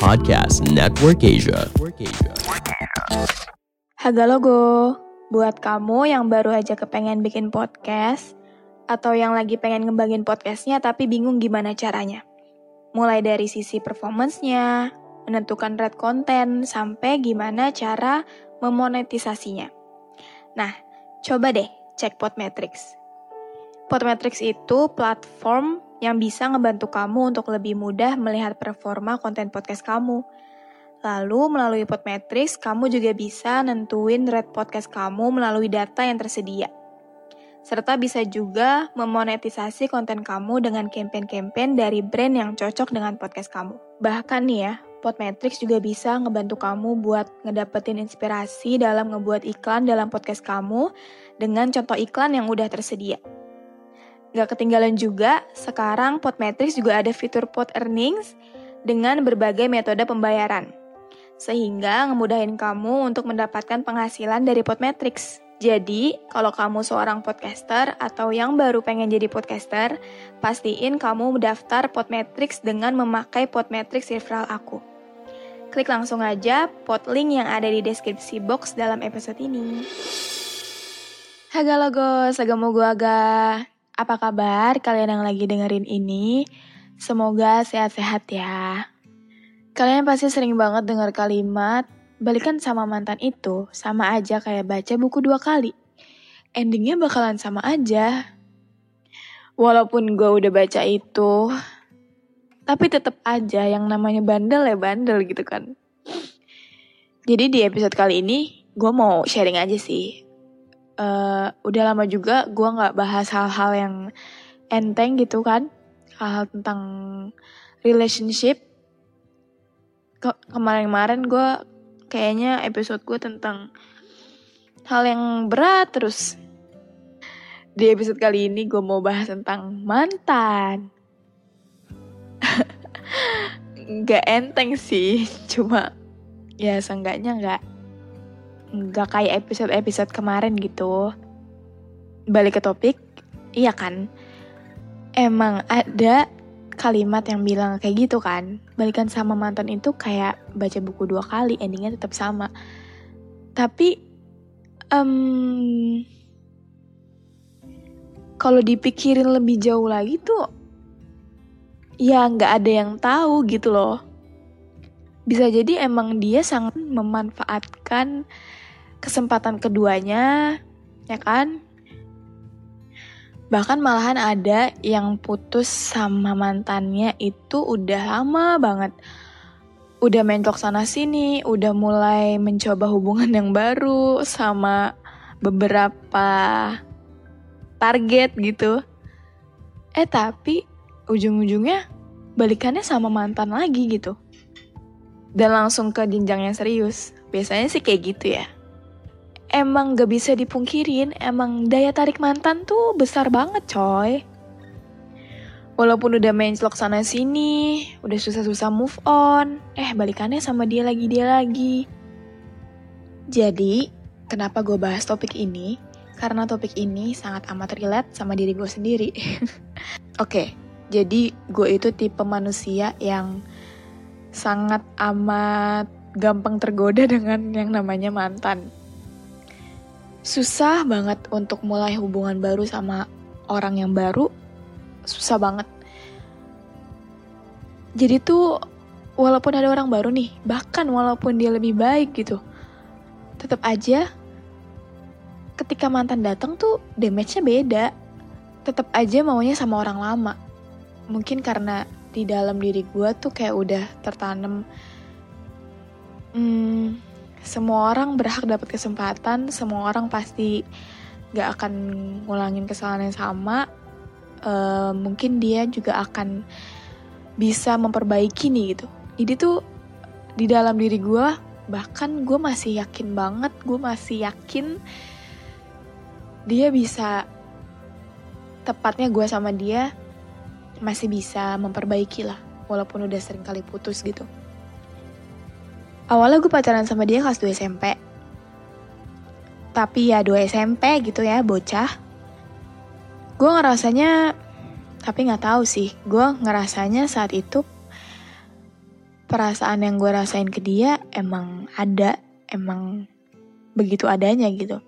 Podcast Network Asia. Haga logo, buat kamu yang baru aja kepengen bikin podcast, atau yang lagi pengen ngembangin podcastnya tapi bingung gimana caranya. Mulai dari sisi performance-nya, menentukan red konten, sampai gimana cara memonetisasinya. Nah, coba deh cek Podmetrics. Podmetrics itu platform yang bisa ngebantu kamu untuk lebih mudah melihat performa konten podcast kamu. Lalu melalui Podmetrics, kamu juga bisa nentuin rate podcast kamu melalui data yang tersedia. Serta bisa juga memonetisasi konten kamu dengan campaign-campaign dari brand yang cocok dengan podcast kamu. Bahkan nih ya, Podmetrics juga bisa ngebantu kamu buat ngedapetin inspirasi dalam ngebuat iklan dalam podcast kamu dengan contoh iklan yang udah tersedia. Gak ketinggalan juga, sekarang Podmetrics juga ada fitur Pod Earnings dengan berbagai metode pembayaran. Sehingga ngemudahin kamu untuk mendapatkan penghasilan dari Podmetrics. Jadi, kalau kamu seorang podcaster atau yang baru pengen jadi podcaster, pastiin kamu mendaftar Podmetrics dengan memakai Podmetrics referral aku. Klik langsung aja pot link yang ada di deskripsi box dalam episode ini. Haga logo, sagamo gua agak. Apa kabar kalian yang lagi dengerin ini? Semoga sehat-sehat ya. Kalian pasti sering banget dengar kalimat, balikan sama mantan itu sama aja kayak baca buku dua kali. Endingnya bakalan sama aja. Walaupun gue udah baca itu, tapi tetap aja yang namanya bandel ya bandel gitu kan. Jadi di episode kali ini, gue mau sharing aja sih uh, udah lama juga gue nggak bahas hal-hal yang enteng gitu kan. Hal-hal tentang relationship. Ke kemarin-kemarin gue kayaknya episode gue tentang hal yang berat terus di episode kali ini gue mau bahas tentang mantan. Nggak enteng sih cuma ya seenggaknya nggak nggak kayak episode-episode kemarin gitu. Balik ke topik, iya kan? Emang ada kalimat yang bilang kayak gitu kan. Balikan sama mantan itu kayak baca buku dua kali, endingnya tetap sama. Tapi, um, kalau dipikirin lebih jauh lagi tuh, ya nggak ada yang tahu gitu loh. Bisa jadi emang dia sangat memanfaatkan kesempatan keduanya, ya kan? Bahkan malahan ada yang putus sama mantannya itu udah lama banget. Udah mentok sana sini, udah mulai mencoba hubungan yang baru sama beberapa target gitu. Eh tapi ujung-ujungnya balikannya sama mantan lagi gitu. Dan langsung ke jenjang yang serius. Biasanya sih kayak gitu ya emang gak bisa dipungkirin, emang daya tarik mantan tuh besar banget coy. Walaupun udah main celok sana sini, udah susah-susah move on, eh balikannya sama dia lagi dia lagi. Jadi, kenapa gue bahas topik ini? Karena topik ini sangat amat relate sama diri gue sendiri. Oke, okay, jadi gue itu tipe manusia yang sangat amat gampang tergoda dengan yang namanya mantan susah banget untuk mulai hubungan baru sama orang yang baru. Susah banget. Jadi tuh walaupun ada orang baru nih bahkan walaupun dia lebih baik gitu tetap aja ketika mantan datang tuh damage-nya beda. Tetap aja maunya sama orang lama. Mungkin karena di dalam diri gue tuh kayak udah tertanam hmm, semua orang berhak dapat kesempatan, semua orang pasti gak akan ngulangin kesalahan yang sama. uh, mungkin dia juga akan bisa memperbaiki nih gitu. Jadi tuh di dalam diri gue bahkan gue masih yakin banget, gue masih yakin dia bisa tepatnya gue sama dia masih bisa memperbaiki lah walaupun udah sering kali putus gitu. Awalnya gue pacaran sama dia kelas 2 SMP. Tapi ya 2 SMP gitu ya, bocah. Gue ngerasanya, tapi gak tahu sih, gue ngerasanya saat itu perasaan yang gue rasain ke dia emang ada, emang begitu adanya gitu.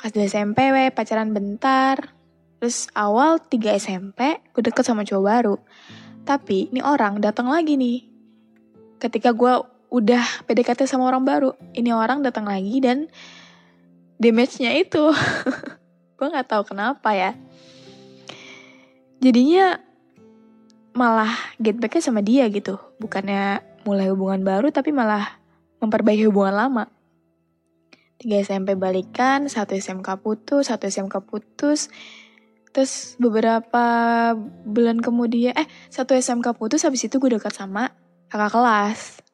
Kelas 2 SMP, we, pacaran bentar. Terus awal 3 SMP, gue deket sama cowok baru. Tapi ini orang datang lagi nih. Ketika gue udah PDKT sama orang baru. Ini orang datang lagi dan damage-nya itu. Gue nggak tahu kenapa ya. Jadinya malah get back sama dia gitu. Bukannya mulai hubungan baru tapi malah memperbaiki hubungan lama. Tiga SMP balikan satu SMK putus satu SMK putus. Terus beberapa bulan kemudian eh satu SMK putus habis itu gue dekat sama kakak kelas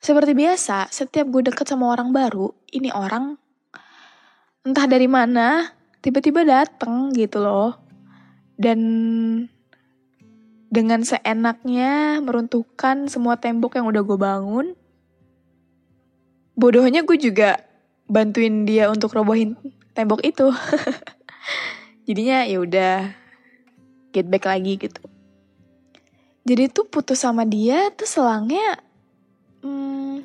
seperti biasa, setiap gue deket sama orang baru, ini orang entah dari mana tiba-tiba dateng gitu loh. Dan dengan seenaknya meruntuhkan semua tembok yang udah gue bangun. Bodohnya gue juga bantuin dia untuk robohin tembok itu. Jadinya ya udah get back lagi gitu. Jadi tuh putus sama dia tuh selangnya hmm,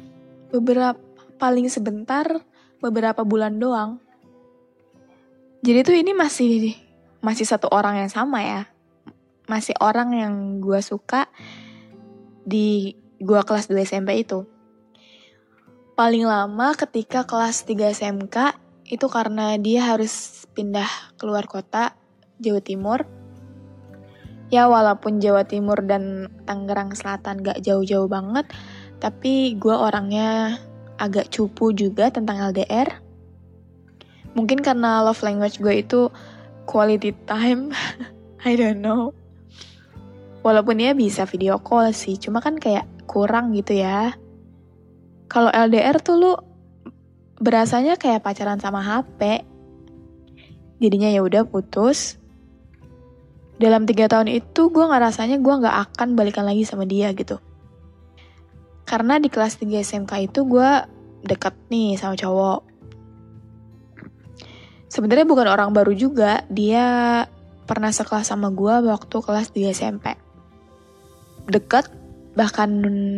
beberapa paling sebentar beberapa bulan doang. Jadi tuh ini masih masih satu orang yang sama ya. Masih orang yang gue suka di gue kelas 2 SMP itu. Paling lama ketika kelas 3 SMK itu karena dia harus pindah keluar kota Jawa Timur. Ya walaupun Jawa Timur dan Tangerang Selatan gak jauh-jauh banget, tapi gue orangnya agak cupu juga tentang LDR. Mungkin karena love language gue itu quality time. I don't know. Walaupun dia bisa video call sih, cuma kan kayak kurang gitu ya. Kalau LDR tuh lu berasanya kayak pacaran sama HP. Jadinya ya udah putus. Dalam tiga tahun itu gue nggak rasanya gue nggak akan balikan lagi sama dia gitu. Karena di kelas 3 SMK itu gue deket nih sama cowok. Sebenarnya bukan orang baru juga, dia pernah sekelas sama gue waktu kelas 3 SMP. Deket, bahkan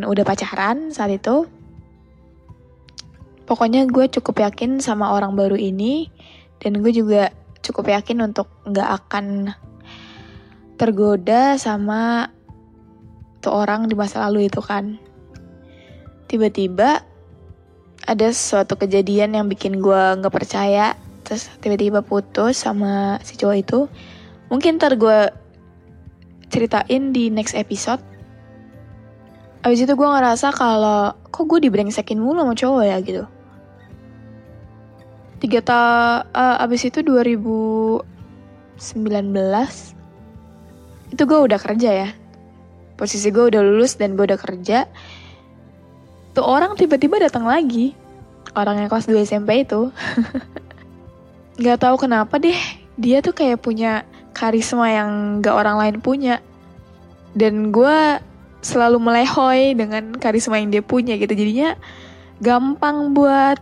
udah pacaran saat itu. Pokoknya gue cukup yakin sama orang baru ini, dan gue juga cukup yakin untuk gak akan tergoda sama tuh orang di masa lalu itu kan tiba-tiba ada suatu kejadian yang bikin gue nggak percaya. Terus tiba-tiba putus sama si cowok itu. Mungkin ntar gue ceritain di next episode. Abis itu gue ngerasa kalau kok gue dibrengsekin mulu sama cowok ya gitu. Tiga ta uh, abis itu 2019 itu gue udah kerja ya. Posisi gue udah lulus dan gue udah kerja tuh orang tiba-tiba datang lagi. Orang yang kelas 2 SMP itu. Nggak tahu kenapa deh dia tuh kayak punya karisma yang gak orang lain punya. Dan gue selalu melehoi dengan karisma yang dia punya gitu. Jadinya gampang buat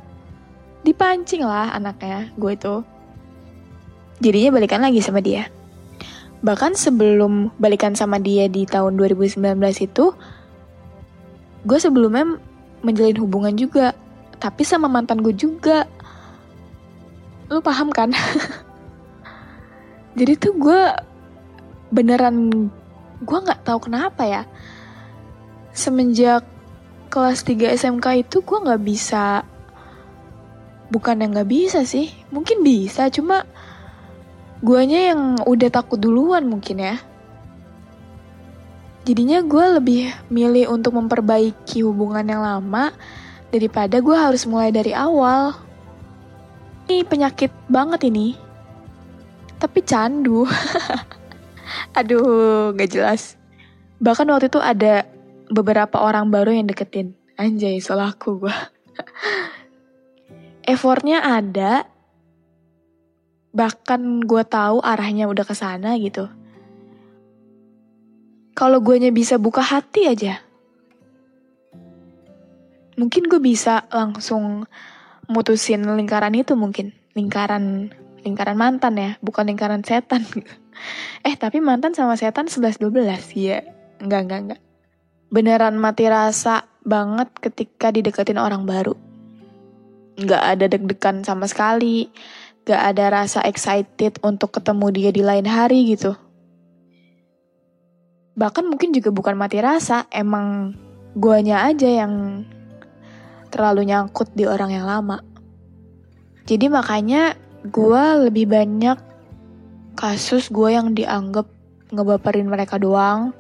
dipancing lah anaknya gue itu. Jadinya balikan lagi sama dia. Bahkan sebelum balikan sama dia di tahun 2019 itu gue sebelumnya menjalin hubungan juga tapi sama mantan gue juga. Lu paham kan? Jadi tuh gue beneran gue nggak tahu kenapa ya. Semenjak kelas 3 SMK itu gue nggak bisa bukan yang nggak bisa sih mungkin bisa cuma guanya yang udah takut duluan mungkin ya Jadinya gue lebih milih untuk memperbaiki hubungan yang lama daripada gue harus mulai dari awal. Ini penyakit banget ini. tapi candu. Aduh, gak jelas. Bahkan waktu itu ada beberapa orang baru yang deketin. Anjay, salahku gue. Effortnya ada, bahkan gue tahu arahnya udah ke sana gitu. Kalau gue bisa buka hati aja, mungkin gue bisa langsung mutusin lingkaran itu mungkin. Lingkaran lingkaran mantan ya bukan lingkaran setan. Eh tapi mantan sama setan 11 12 ya enggak enggak enggak. Beneran mati rasa banget ketika dideketin orang baru. Nggak ada deg-degan sama sekali. Nggak ada rasa excited untuk ketemu dia di lain hari gitu bahkan mungkin juga bukan mati rasa emang guanya aja yang terlalu nyangkut di orang yang lama. Jadi makanya gue lebih banyak kasus gue yang dianggap ngebaperin mereka doang.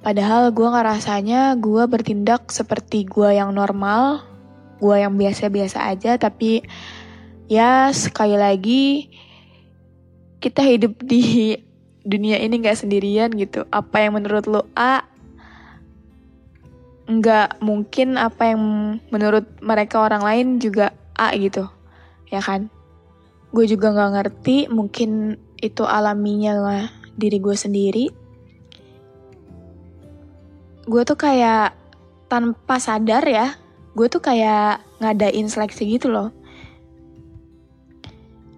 Padahal gue ngerasanya gue bertindak seperti gue yang normal, gue yang biasa-biasa aja, tapi ya sekali lagi kita hidup di dunia ini gak sendirian gitu. Apa yang menurut lo A, nggak mungkin apa yang menurut mereka orang lain juga A gitu ya kan? Gue juga nggak ngerti mungkin itu alaminya lah diri gue sendiri. Gue tuh kayak tanpa sadar ya gue tuh kayak ngadain seleksi gitu loh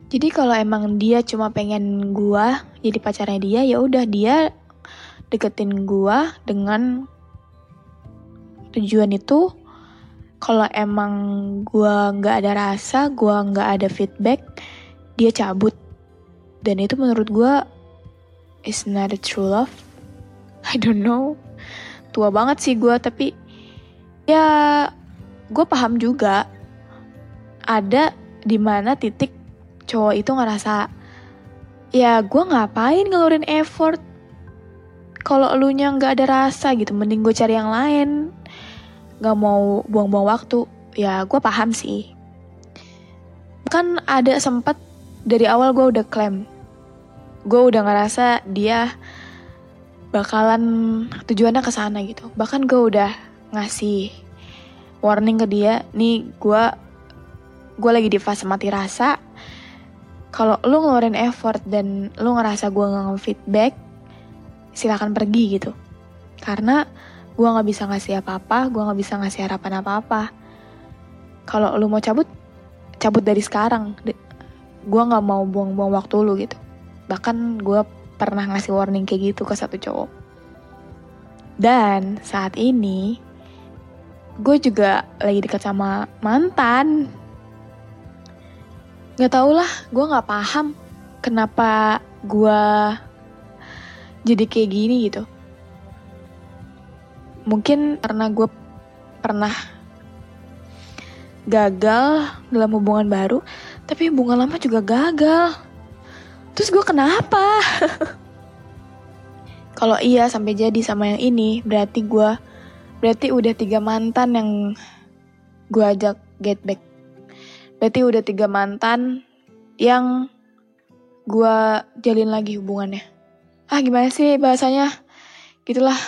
jadi kalau emang dia cuma pengen gue jadi pacarnya dia ya udah dia deketin gue dengan tujuan itu kalau emang gue nggak ada rasa, gue nggak ada feedback, dia cabut. Dan itu menurut gue is not a true love. I don't know. Tua banget sih gue, tapi ya gue paham juga ada di mana titik cowok itu ngerasa ya gue ngapain ngeluarin effort kalau elunya nggak ada rasa gitu mending gue cari yang lain gak mau buang-buang waktu, ya gue paham sih. Kan ada sempet dari awal gue udah klaim, gue udah ngerasa dia bakalan tujuannya ke sana gitu. Bahkan gue udah ngasih warning ke dia, nih gue gue lagi di fase mati rasa. Kalau lu ngeluarin effort dan lu ngerasa gue nggak feedback, silakan pergi gitu. Karena gue nggak bisa ngasih apa-apa, gue nggak bisa ngasih harapan apa-apa. Kalau lu mau cabut, cabut dari sekarang. Gue nggak mau buang-buang waktu lu gitu. Bahkan gue pernah ngasih warning kayak gitu ke satu cowok. Dan saat ini, gue juga lagi dekat sama mantan. Gak tau lah, gue gak paham kenapa gue jadi kayak gini gitu mungkin karena gue pernah gagal dalam hubungan baru, tapi hubungan lama juga gagal. Terus gue kenapa? Kalau iya sampai jadi sama yang ini, berarti gue berarti udah tiga mantan yang gue ajak get back. Berarti udah tiga mantan yang gue jalin lagi hubungannya. Ah gimana sih bahasanya? Gitulah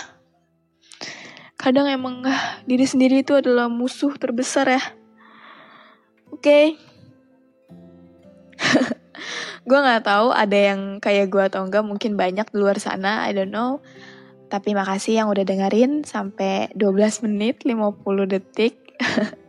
kadang emang uh, diri sendiri itu adalah musuh terbesar ya. Oke. Okay. gue nggak tahu ada yang kayak gue atau enggak, mungkin banyak di luar sana, I don't know. Tapi makasih yang udah dengerin sampai 12 menit 50 detik.